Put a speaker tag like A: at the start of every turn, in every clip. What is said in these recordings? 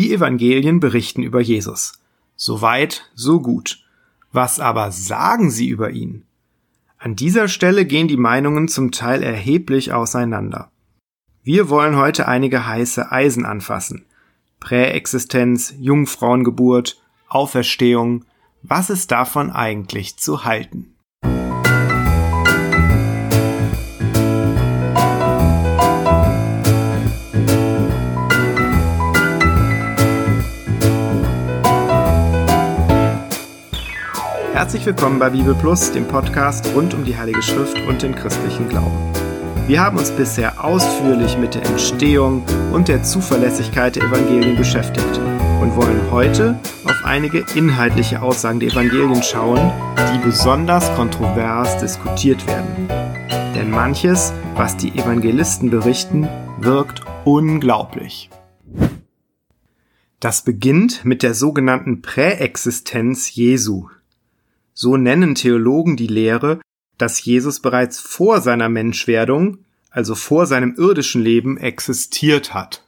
A: Die Evangelien berichten über Jesus. Soweit, so gut. Was aber sagen sie über ihn? An dieser Stelle gehen die Meinungen zum Teil erheblich auseinander. Wir wollen heute einige heiße Eisen anfassen. Präexistenz, Jungfrauengeburt, Auferstehung. Was ist davon eigentlich zu halten? Herzlich willkommen bei Bibel Plus, dem Podcast rund um die Heilige Schrift und den christlichen Glauben. Wir haben uns bisher ausführlich mit der Entstehung und der Zuverlässigkeit der Evangelien beschäftigt und wollen heute auf einige inhaltliche Aussagen der Evangelien schauen, die besonders kontrovers diskutiert werden. Denn manches, was die Evangelisten berichten, wirkt unglaublich. Das beginnt mit der sogenannten Präexistenz Jesu, so nennen Theologen die Lehre, dass Jesus bereits vor seiner Menschwerdung, also vor seinem irdischen Leben, existiert hat.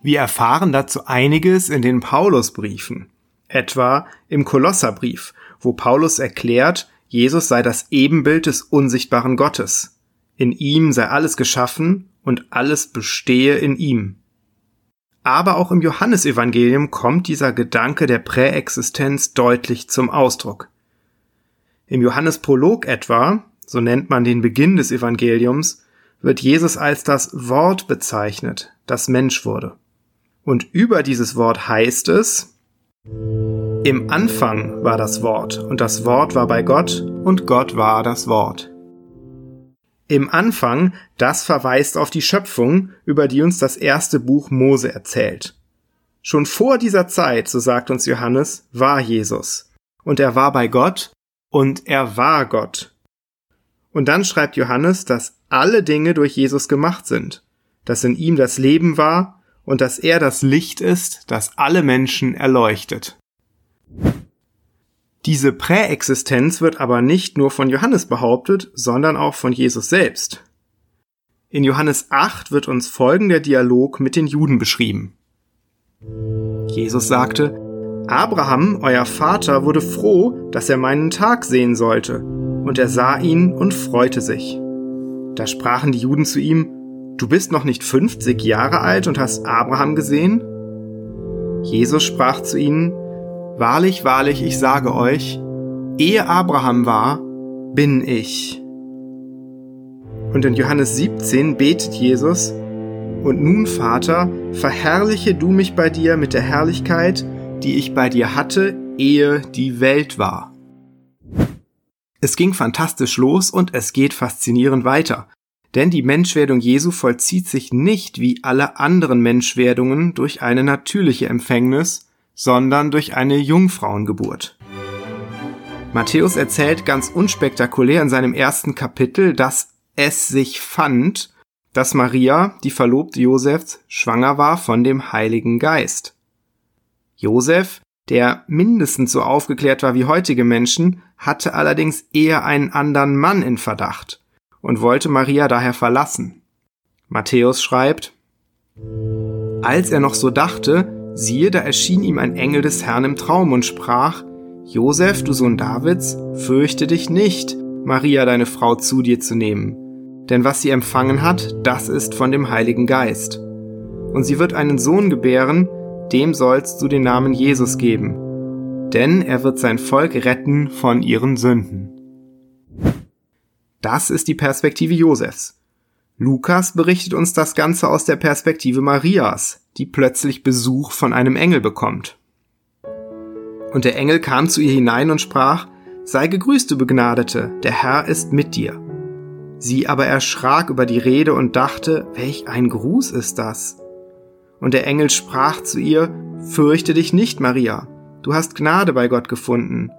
A: Wir erfahren dazu einiges in den Paulusbriefen, etwa im Kolosserbrief, wo Paulus erklärt, Jesus sei das Ebenbild des unsichtbaren Gottes. In ihm sei alles geschaffen und alles bestehe in ihm. Aber auch im Johannesevangelium kommt dieser Gedanke der Präexistenz deutlich zum Ausdruck. Im Johannesprolog etwa, so nennt man den Beginn des Evangeliums, wird Jesus als das Wort bezeichnet, das Mensch wurde. Und über dieses Wort heißt es, im Anfang war das Wort, und das Wort war bei Gott, und Gott war das Wort. Im Anfang, das verweist auf die Schöpfung, über die uns das erste Buch Mose erzählt. Schon vor dieser Zeit, so sagt uns Johannes, war Jesus. Und er war bei Gott, und er war Gott. Und dann schreibt Johannes, dass alle Dinge durch Jesus gemacht sind, dass in ihm das Leben war und dass er das Licht ist, das alle Menschen erleuchtet. Diese Präexistenz wird aber nicht nur von Johannes behauptet, sondern auch von Jesus selbst. In Johannes 8 wird uns folgender Dialog mit den Juden beschrieben. Jesus sagte, Abraham, euer Vater, wurde froh, dass er meinen Tag sehen sollte, und er sah ihn und freute sich. Da sprachen die Juden zu ihm, Du bist noch nicht 50 Jahre alt und hast Abraham gesehen? Jesus sprach zu ihnen, Wahrlich, wahrlich, ich sage euch, ehe Abraham war, bin ich. Und in Johannes 17 betet Jesus, Und nun, Vater, verherrliche du mich bei dir mit der Herrlichkeit, die ich bei dir hatte, ehe die Welt war. Es ging fantastisch los und es geht faszinierend weiter. Denn die Menschwerdung Jesu vollzieht sich nicht wie alle anderen Menschwerdungen durch eine natürliche Empfängnis, sondern durch eine Jungfrauengeburt. Matthäus erzählt ganz unspektakulär in seinem ersten Kapitel, dass es sich fand, dass Maria, die Verlobte Josefs, schwanger war von dem Heiligen Geist. Josef, der mindestens so aufgeklärt war wie heutige Menschen, hatte allerdings eher einen anderen Mann in Verdacht und wollte Maria daher verlassen. Matthäus schreibt, Als er noch so dachte, siehe, da erschien ihm ein Engel des Herrn im Traum und sprach, Josef, du Sohn Davids, fürchte dich nicht, Maria deine Frau zu dir zu nehmen, denn was sie empfangen hat, das ist von dem Heiligen Geist. Und sie wird einen Sohn gebären, dem sollst du den Namen Jesus geben, denn er wird sein Volk retten von ihren Sünden. Das ist die Perspektive Josefs. Lukas berichtet uns das Ganze aus der Perspektive Marias, die plötzlich Besuch von einem Engel bekommt. Und der Engel kam zu ihr hinein und sprach, Sei gegrüßt, du Begnadete, der Herr ist mit dir. Sie aber erschrak über die Rede und dachte, welch ein Gruß ist das? Und der Engel sprach zu ihr, Fürchte dich nicht, Maria, du hast Gnade bei Gott gefunden.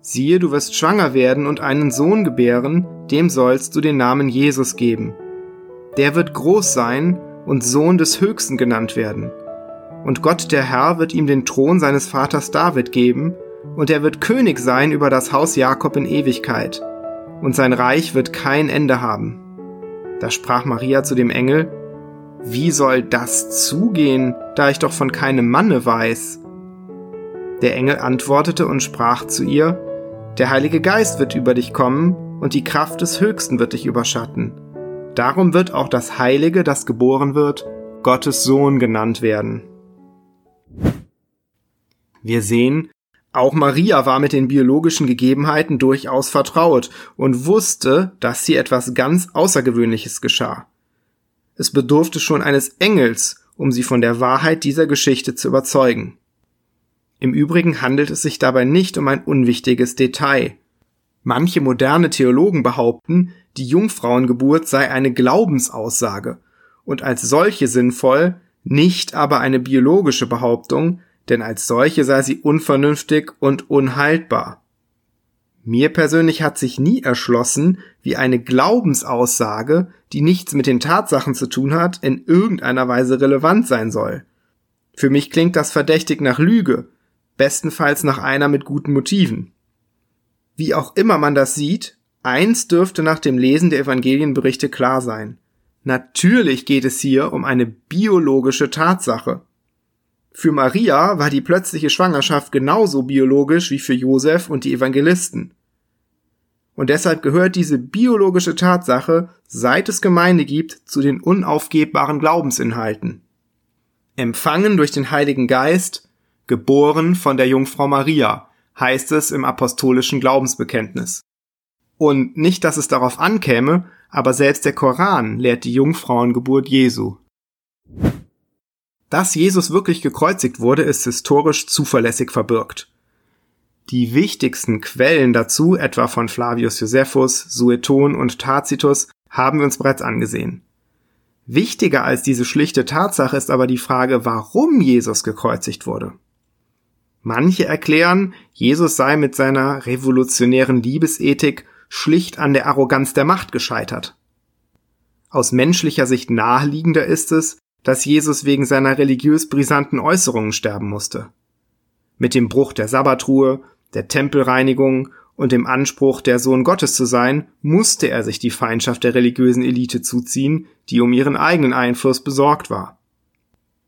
A: Siehe, du wirst schwanger werden und einen Sohn gebären, dem sollst du den Namen Jesus geben. Der wird groß sein und Sohn des Höchsten genannt werden. Und Gott der Herr wird ihm den Thron seines Vaters David geben, und er wird König sein über das Haus Jakob in Ewigkeit, und sein Reich wird kein Ende haben. Da sprach Maria zu dem Engel, wie soll das zugehen, da ich doch von keinem Manne weiß? Der Engel antwortete und sprach zu ihr, Der Heilige Geist wird über dich kommen, und die Kraft des Höchsten wird dich überschatten. Darum wird auch das Heilige, das geboren wird, Gottes Sohn genannt werden. Wir sehen, auch Maria war mit den biologischen Gegebenheiten durchaus vertraut und wusste, dass hier etwas ganz Außergewöhnliches geschah. Es bedurfte schon eines Engels, um sie von der Wahrheit dieser Geschichte zu überzeugen. Im Übrigen handelt es sich dabei nicht um ein unwichtiges Detail. Manche moderne Theologen behaupten, die Jungfrauengeburt sei eine Glaubensaussage und als solche sinnvoll, nicht aber eine biologische Behauptung, denn als solche sei sie unvernünftig und unhaltbar. Mir persönlich hat sich nie erschlossen, wie eine Glaubensaussage, die nichts mit den Tatsachen zu tun hat, in irgendeiner Weise relevant sein soll. Für mich klingt das verdächtig nach Lüge, bestenfalls nach einer mit guten Motiven. Wie auch immer man das sieht, eins dürfte nach dem Lesen der Evangelienberichte klar sein. Natürlich geht es hier um eine biologische Tatsache. Für Maria war die plötzliche Schwangerschaft genauso biologisch wie für Josef und die Evangelisten. Und deshalb gehört diese biologische Tatsache, seit es Gemeinde gibt, zu den unaufgebbaren Glaubensinhalten. Empfangen durch den Heiligen Geist geboren von der Jungfrau Maria, heißt es im apostolischen Glaubensbekenntnis. Und nicht, dass es darauf ankäme, aber selbst der Koran lehrt die Jungfrauengeburt Jesu. Dass Jesus wirklich gekreuzigt wurde, ist historisch zuverlässig verbürgt. Die wichtigsten Quellen dazu, etwa von Flavius Josephus, Sueton und Tacitus, haben wir uns bereits angesehen. Wichtiger als diese schlichte Tatsache ist aber die Frage, warum Jesus gekreuzigt wurde. Manche erklären, Jesus sei mit seiner revolutionären Liebesethik schlicht an der Arroganz der Macht gescheitert. Aus menschlicher Sicht naheliegender ist es, dass Jesus wegen seiner religiös brisanten Äußerungen sterben musste. Mit dem Bruch der Sabbatruhe, der Tempelreinigung und dem Anspruch, der Sohn Gottes zu sein, musste er sich die Feindschaft der religiösen Elite zuziehen, die um ihren eigenen Einfluss besorgt war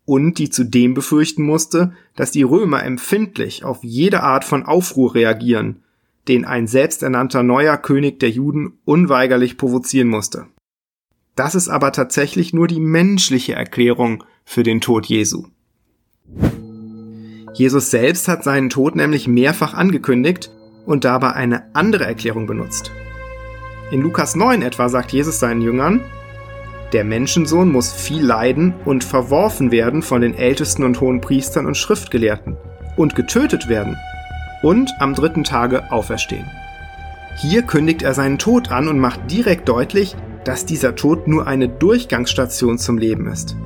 A: und die zudem befürchten musste, dass die Römer empfindlich auf jede Art von Aufruhr reagieren, den ein selbsternannter neuer König der Juden unweigerlich provozieren musste. Das ist aber tatsächlich nur die menschliche Erklärung für den Tod Jesu. Jesus selbst hat seinen Tod nämlich mehrfach angekündigt und dabei eine andere Erklärung benutzt. In Lukas 9 etwa sagt Jesus seinen Jüngern, der Menschensohn muss viel leiden und verworfen werden von den Ältesten und hohen Priestern und Schriftgelehrten und getötet werden und am dritten Tage auferstehen. Hier kündigt er seinen Tod an und macht direkt deutlich, dass dieser Tod nur eine Durchgangsstation zum Leben ist.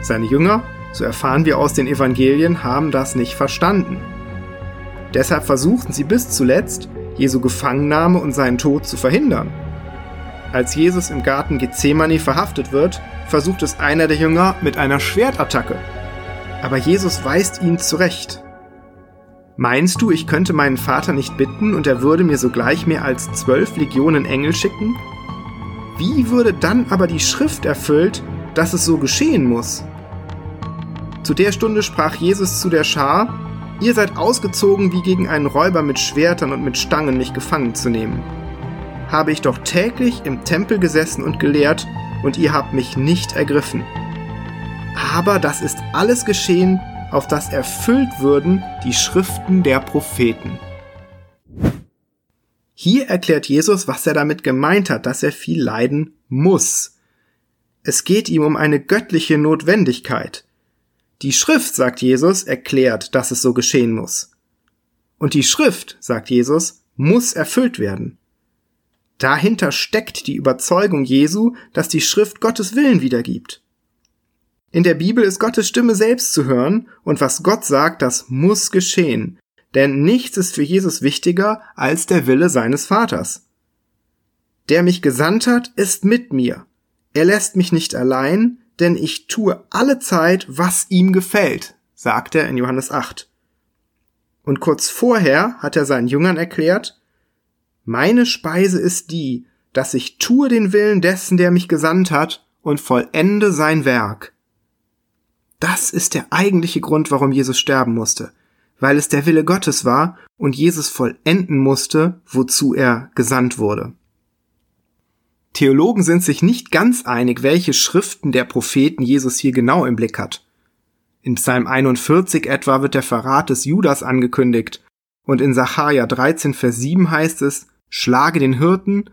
A: Seine Jünger, so erfahren wir aus den Evangelien, haben das nicht verstanden. Deshalb versuchten sie bis zuletzt, Jesu Gefangennahme und seinen Tod zu verhindern. Als Jesus im Garten Gethsemane verhaftet wird, versucht es einer der Jünger mit einer Schwertattacke. Aber Jesus weist ihn zurecht. Meinst du, ich könnte meinen Vater nicht bitten und er würde mir sogleich mehr als zwölf Legionen Engel schicken? Wie würde dann aber die Schrift erfüllt, dass es so geschehen muss? Zu der Stunde sprach Jesus zu der Schar, Ihr seid ausgezogen wie gegen einen Räuber mit Schwertern und mit Stangen mich gefangen zu nehmen habe ich doch täglich im Tempel gesessen und gelehrt, und ihr habt mich nicht ergriffen. Aber das ist alles geschehen, auf das erfüllt würden die Schriften der Propheten. Hier erklärt Jesus, was er damit gemeint hat, dass er viel leiden muss. Es geht ihm um eine göttliche Notwendigkeit. Die Schrift, sagt Jesus, erklärt, dass es so geschehen muss. Und die Schrift, sagt Jesus, muss erfüllt werden. Dahinter steckt die Überzeugung Jesu, dass die Schrift Gottes Willen wiedergibt. In der Bibel ist Gottes Stimme selbst zu hören, und was Gott sagt, das muss geschehen, denn nichts ist für Jesus wichtiger als der Wille seines Vaters. Der mich gesandt hat, ist mit mir. Er lässt mich nicht allein, denn ich tue alle Zeit, was ihm gefällt, sagt er in Johannes 8. Und kurz vorher hat er seinen Jüngern erklärt, meine Speise ist die, dass ich tue den Willen dessen, der mich gesandt hat, und vollende sein Werk. Das ist der eigentliche Grund, warum Jesus sterben musste, weil es der Wille Gottes war und Jesus vollenden musste, wozu er gesandt wurde. Theologen sind sich nicht ganz einig, welche Schriften der Propheten Jesus hier genau im Blick hat. In Psalm 41 etwa wird der Verrat des Judas angekündigt und in Sacharja 13 Vers 7 heißt es, schlage den Hirten,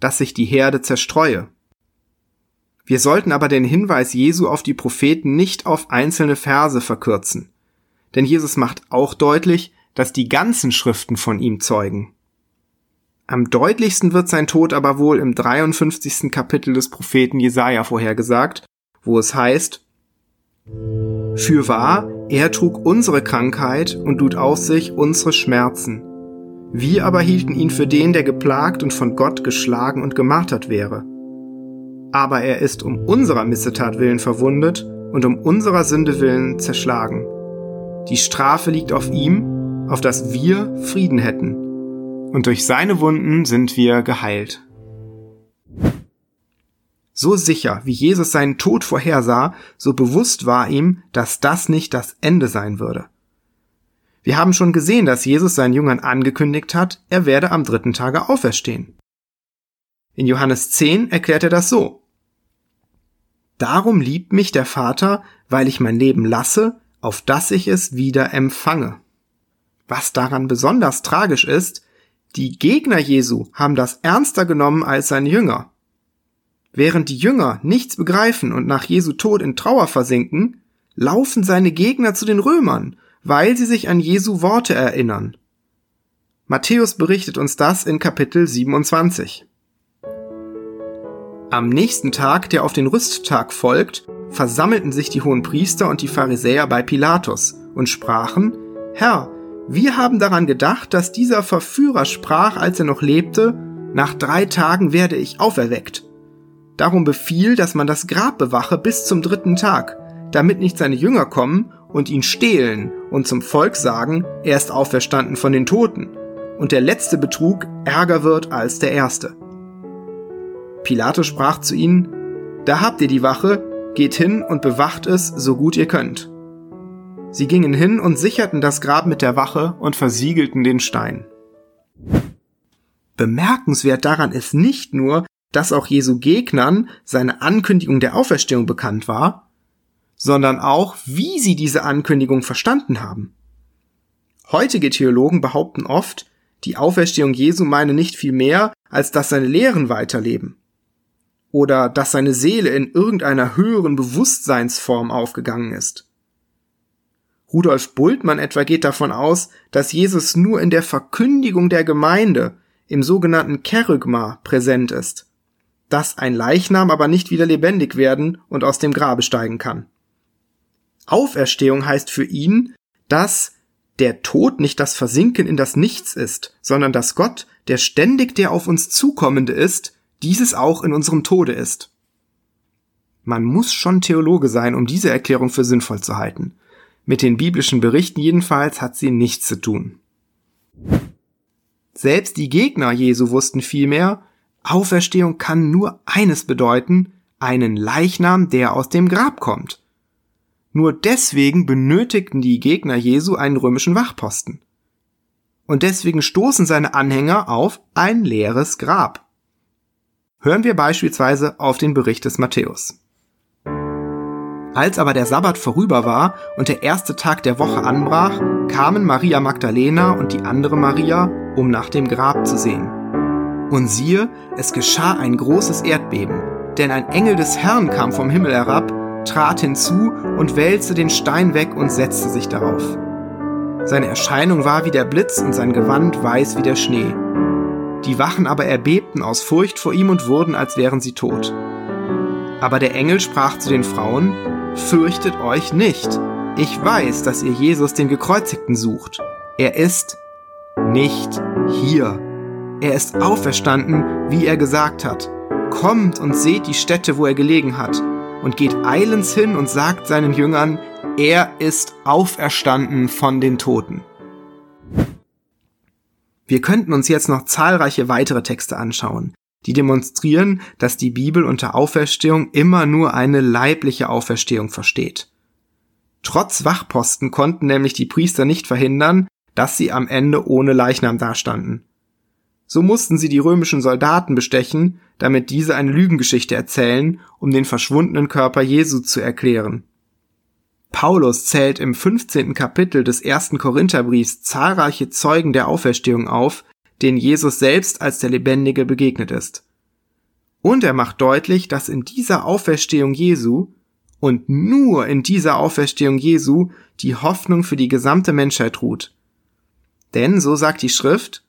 A: dass sich die Herde zerstreue. Wir sollten aber den Hinweis Jesu auf die Propheten nicht auf einzelne Verse verkürzen. Denn Jesus macht auch deutlich, dass die ganzen Schriften von ihm zeugen. Am deutlichsten wird sein Tod aber wohl im 53. Kapitel des Propheten Jesaja vorhergesagt, wo es heißt, Fürwahr, er trug unsere Krankheit und lud auf sich unsere Schmerzen. Wir aber hielten ihn für den, der geplagt und von Gott geschlagen und gemartert wäre aber er ist um unserer Missetat willen verwundet und um unserer Sünde willen zerschlagen. Die Strafe liegt auf ihm, auf dass wir Frieden hätten. Und durch seine Wunden sind wir geheilt. So sicher, wie Jesus seinen Tod vorhersah, so bewusst war ihm, dass das nicht das Ende sein würde. Wir haben schon gesehen, dass Jesus seinen Jüngern angekündigt hat, er werde am dritten Tage auferstehen. In Johannes 10 erklärt er das so. Darum liebt mich der Vater, weil ich mein Leben lasse, auf dass ich es wieder empfange. Was daran besonders tragisch ist, die Gegner Jesu haben das ernster genommen als seine Jünger. Während die Jünger nichts begreifen und nach Jesu Tod in Trauer versinken, laufen seine Gegner zu den Römern, weil sie sich an Jesu Worte erinnern. Matthäus berichtet uns das in Kapitel 27. Am nächsten Tag, der auf den Rüsttag folgt, versammelten sich die hohen Priester und die Pharisäer bei Pilatus und sprachen, Herr, wir haben daran gedacht, dass dieser Verführer sprach, als er noch lebte, nach drei Tagen werde ich auferweckt. Darum befiehl, dass man das Grab bewache bis zum dritten Tag, damit nicht seine Jünger kommen und ihn stehlen und zum Volk sagen, er ist auferstanden von den Toten, und der letzte Betrug ärger wird als der erste. Pilatus sprach zu ihnen, Da habt ihr die Wache, geht hin und bewacht es, so gut ihr könnt. Sie gingen hin und sicherten das Grab mit der Wache und versiegelten den Stein. Bemerkenswert daran ist nicht nur, dass auch Jesu Gegnern seine Ankündigung der Auferstehung bekannt war, sondern auch, wie sie diese Ankündigung verstanden haben. Heutige Theologen behaupten oft, die Auferstehung Jesu meine nicht viel mehr, als dass seine Lehren weiterleben oder dass seine Seele in irgendeiner höheren Bewusstseinsform aufgegangen ist. Rudolf Bultmann etwa geht davon aus, dass Jesus nur in der Verkündigung der Gemeinde, im sogenannten Kerygma, präsent ist, dass ein Leichnam aber nicht wieder lebendig werden und aus dem Grabe steigen kann. Auferstehung heißt für ihn, dass der Tod nicht das Versinken in das Nichts ist, sondern dass Gott, der ständig der auf uns zukommende ist, dieses auch in unserem Tode ist. Man muss schon Theologe sein, um diese Erklärung für sinnvoll zu halten. Mit den biblischen Berichten jedenfalls hat sie nichts zu tun. Selbst die Gegner Jesu wussten vielmehr, Auferstehung kann nur eines bedeuten, einen Leichnam, der aus dem Grab kommt. Nur deswegen benötigten die Gegner Jesu einen römischen Wachposten. Und deswegen stoßen seine Anhänger auf ein leeres Grab. Hören wir beispielsweise auf den Bericht des Matthäus. Als aber der Sabbat vorüber war und der erste Tag der Woche anbrach, kamen Maria Magdalena und die andere Maria, um nach dem Grab zu sehen. Und siehe, es geschah ein großes Erdbeben, denn ein Engel des Herrn kam vom Himmel herab, trat hinzu und wälzte den Stein weg und setzte sich darauf. Seine Erscheinung war wie der Blitz und sein Gewand weiß wie der Schnee. Die Wachen aber erbebten aus Furcht vor ihm und wurden, als wären sie tot. Aber der Engel sprach zu den Frauen, Fürchtet euch nicht. Ich weiß, dass ihr Jesus den Gekreuzigten sucht. Er ist nicht hier. Er ist auferstanden, wie er gesagt hat. Kommt und seht die Stätte, wo er gelegen hat, und geht eilends hin und sagt seinen Jüngern, er ist auferstanden von den Toten. Wir könnten uns jetzt noch zahlreiche weitere Texte anschauen, die demonstrieren, dass die Bibel unter Auferstehung immer nur eine leibliche Auferstehung versteht. Trotz Wachposten konnten nämlich die Priester nicht verhindern, dass sie am Ende ohne Leichnam dastanden. So mussten sie die römischen Soldaten bestechen, damit diese eine Lügengeschichte erzählen, um den verschwundenen Körper Jesu zu erklären. Paulus zählt im 15. Kapitel des ersten Korintherbriefs zahlreiche Zeugen der Auferstehung auf, denen Jesus selbst als der Lebendige begegnet ist. Und er macht deutlich, dass in dieser Auferstehung Jesu und nur in dieser Auferstehung Jesu die Hoffnung für die gesamte Menschheit ruht. Denn, so sagt die Schrift,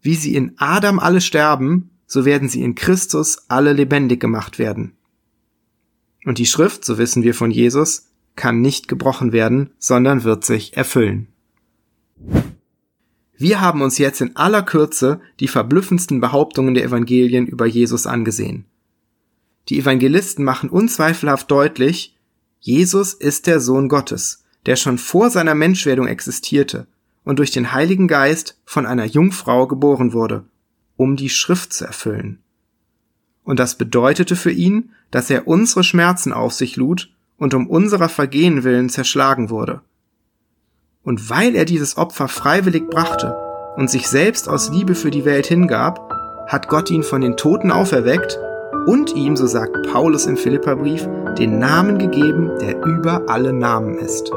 A: wie sie in Adam alle sterben, so werden sie in Christus alle lebendig gemacht werden. Und die Schrift, so wissen wir von Jesus, kann nicht gebrochen werden, sondern wird sich erfüllen. Wir haben uns jetzt in aller Kürze die verblüffendsten Behauptungen der Evangelien über Jesus angesehen. Die Evangelisten machen unzweifelhaft deutlich, Jesus ist der Sohn Gottes, der schon vor seiner Menschwerdung existierte und durch den Heiligen Geist von einer Jungfrau geboren wurde, um die Schrift zu erfüllen. Und das bedeutete für ihn, dass er unsere Schmerzen auf sich lud und um unserer Vergehen willen zerschlagen wurde. Und weil er dieses Opfer freiwillig brachte und sich selbst aus Liebe für die Welt hingab, hat Gott ihn von den Toten auferweckt und ihm, so sagt Paulus im Philipperbrief, den Namen gegeben, der über alle Namen ist.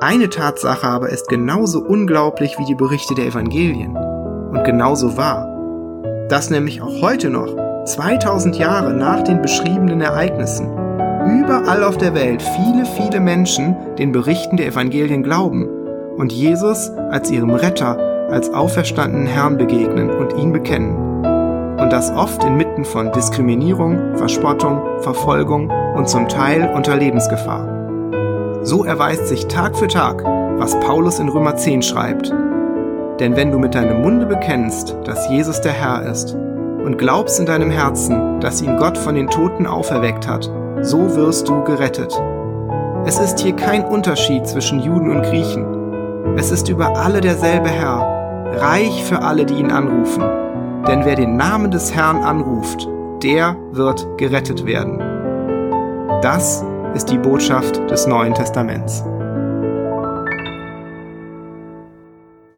A: Eine Tatsache aber ist genauso unglaublich wie die Berichte der Evangelien und genauso wahr, dass nämlich auch heute noch, 2000 Jahre nach den beschriebenen Ereignissen, überall auf der Welt viele, viele Menschen den Berichten der Evangelien glauben und Jesus als ihrem Retter, als auferstandenen Herrn begegnen und ihn bekennen. Und das oft inmitten von Diskriminierung, Verspottung, Verfolgung und zum Teil unter Lebensgefahr. So erweist sich Tag für Tag, was Paulus in Römer 10 schreibt. Denn wenn du mit deinem Munde bekennst, dass Jesus der Herr ist, und glaubst in deinem Herzen, dass ihn Gott von den Toten auferweckt hat, so wirst du gerettet. Es ist hier kein Unterschied zwischen Juden und Griechen. Es ist über alle derselbe Herr, reich für alle, die ihn anrufen. Denn wer den Namen des Herrn anruft, der wird gerettet werden. Das ist die Botschaft des Neuen Testaments.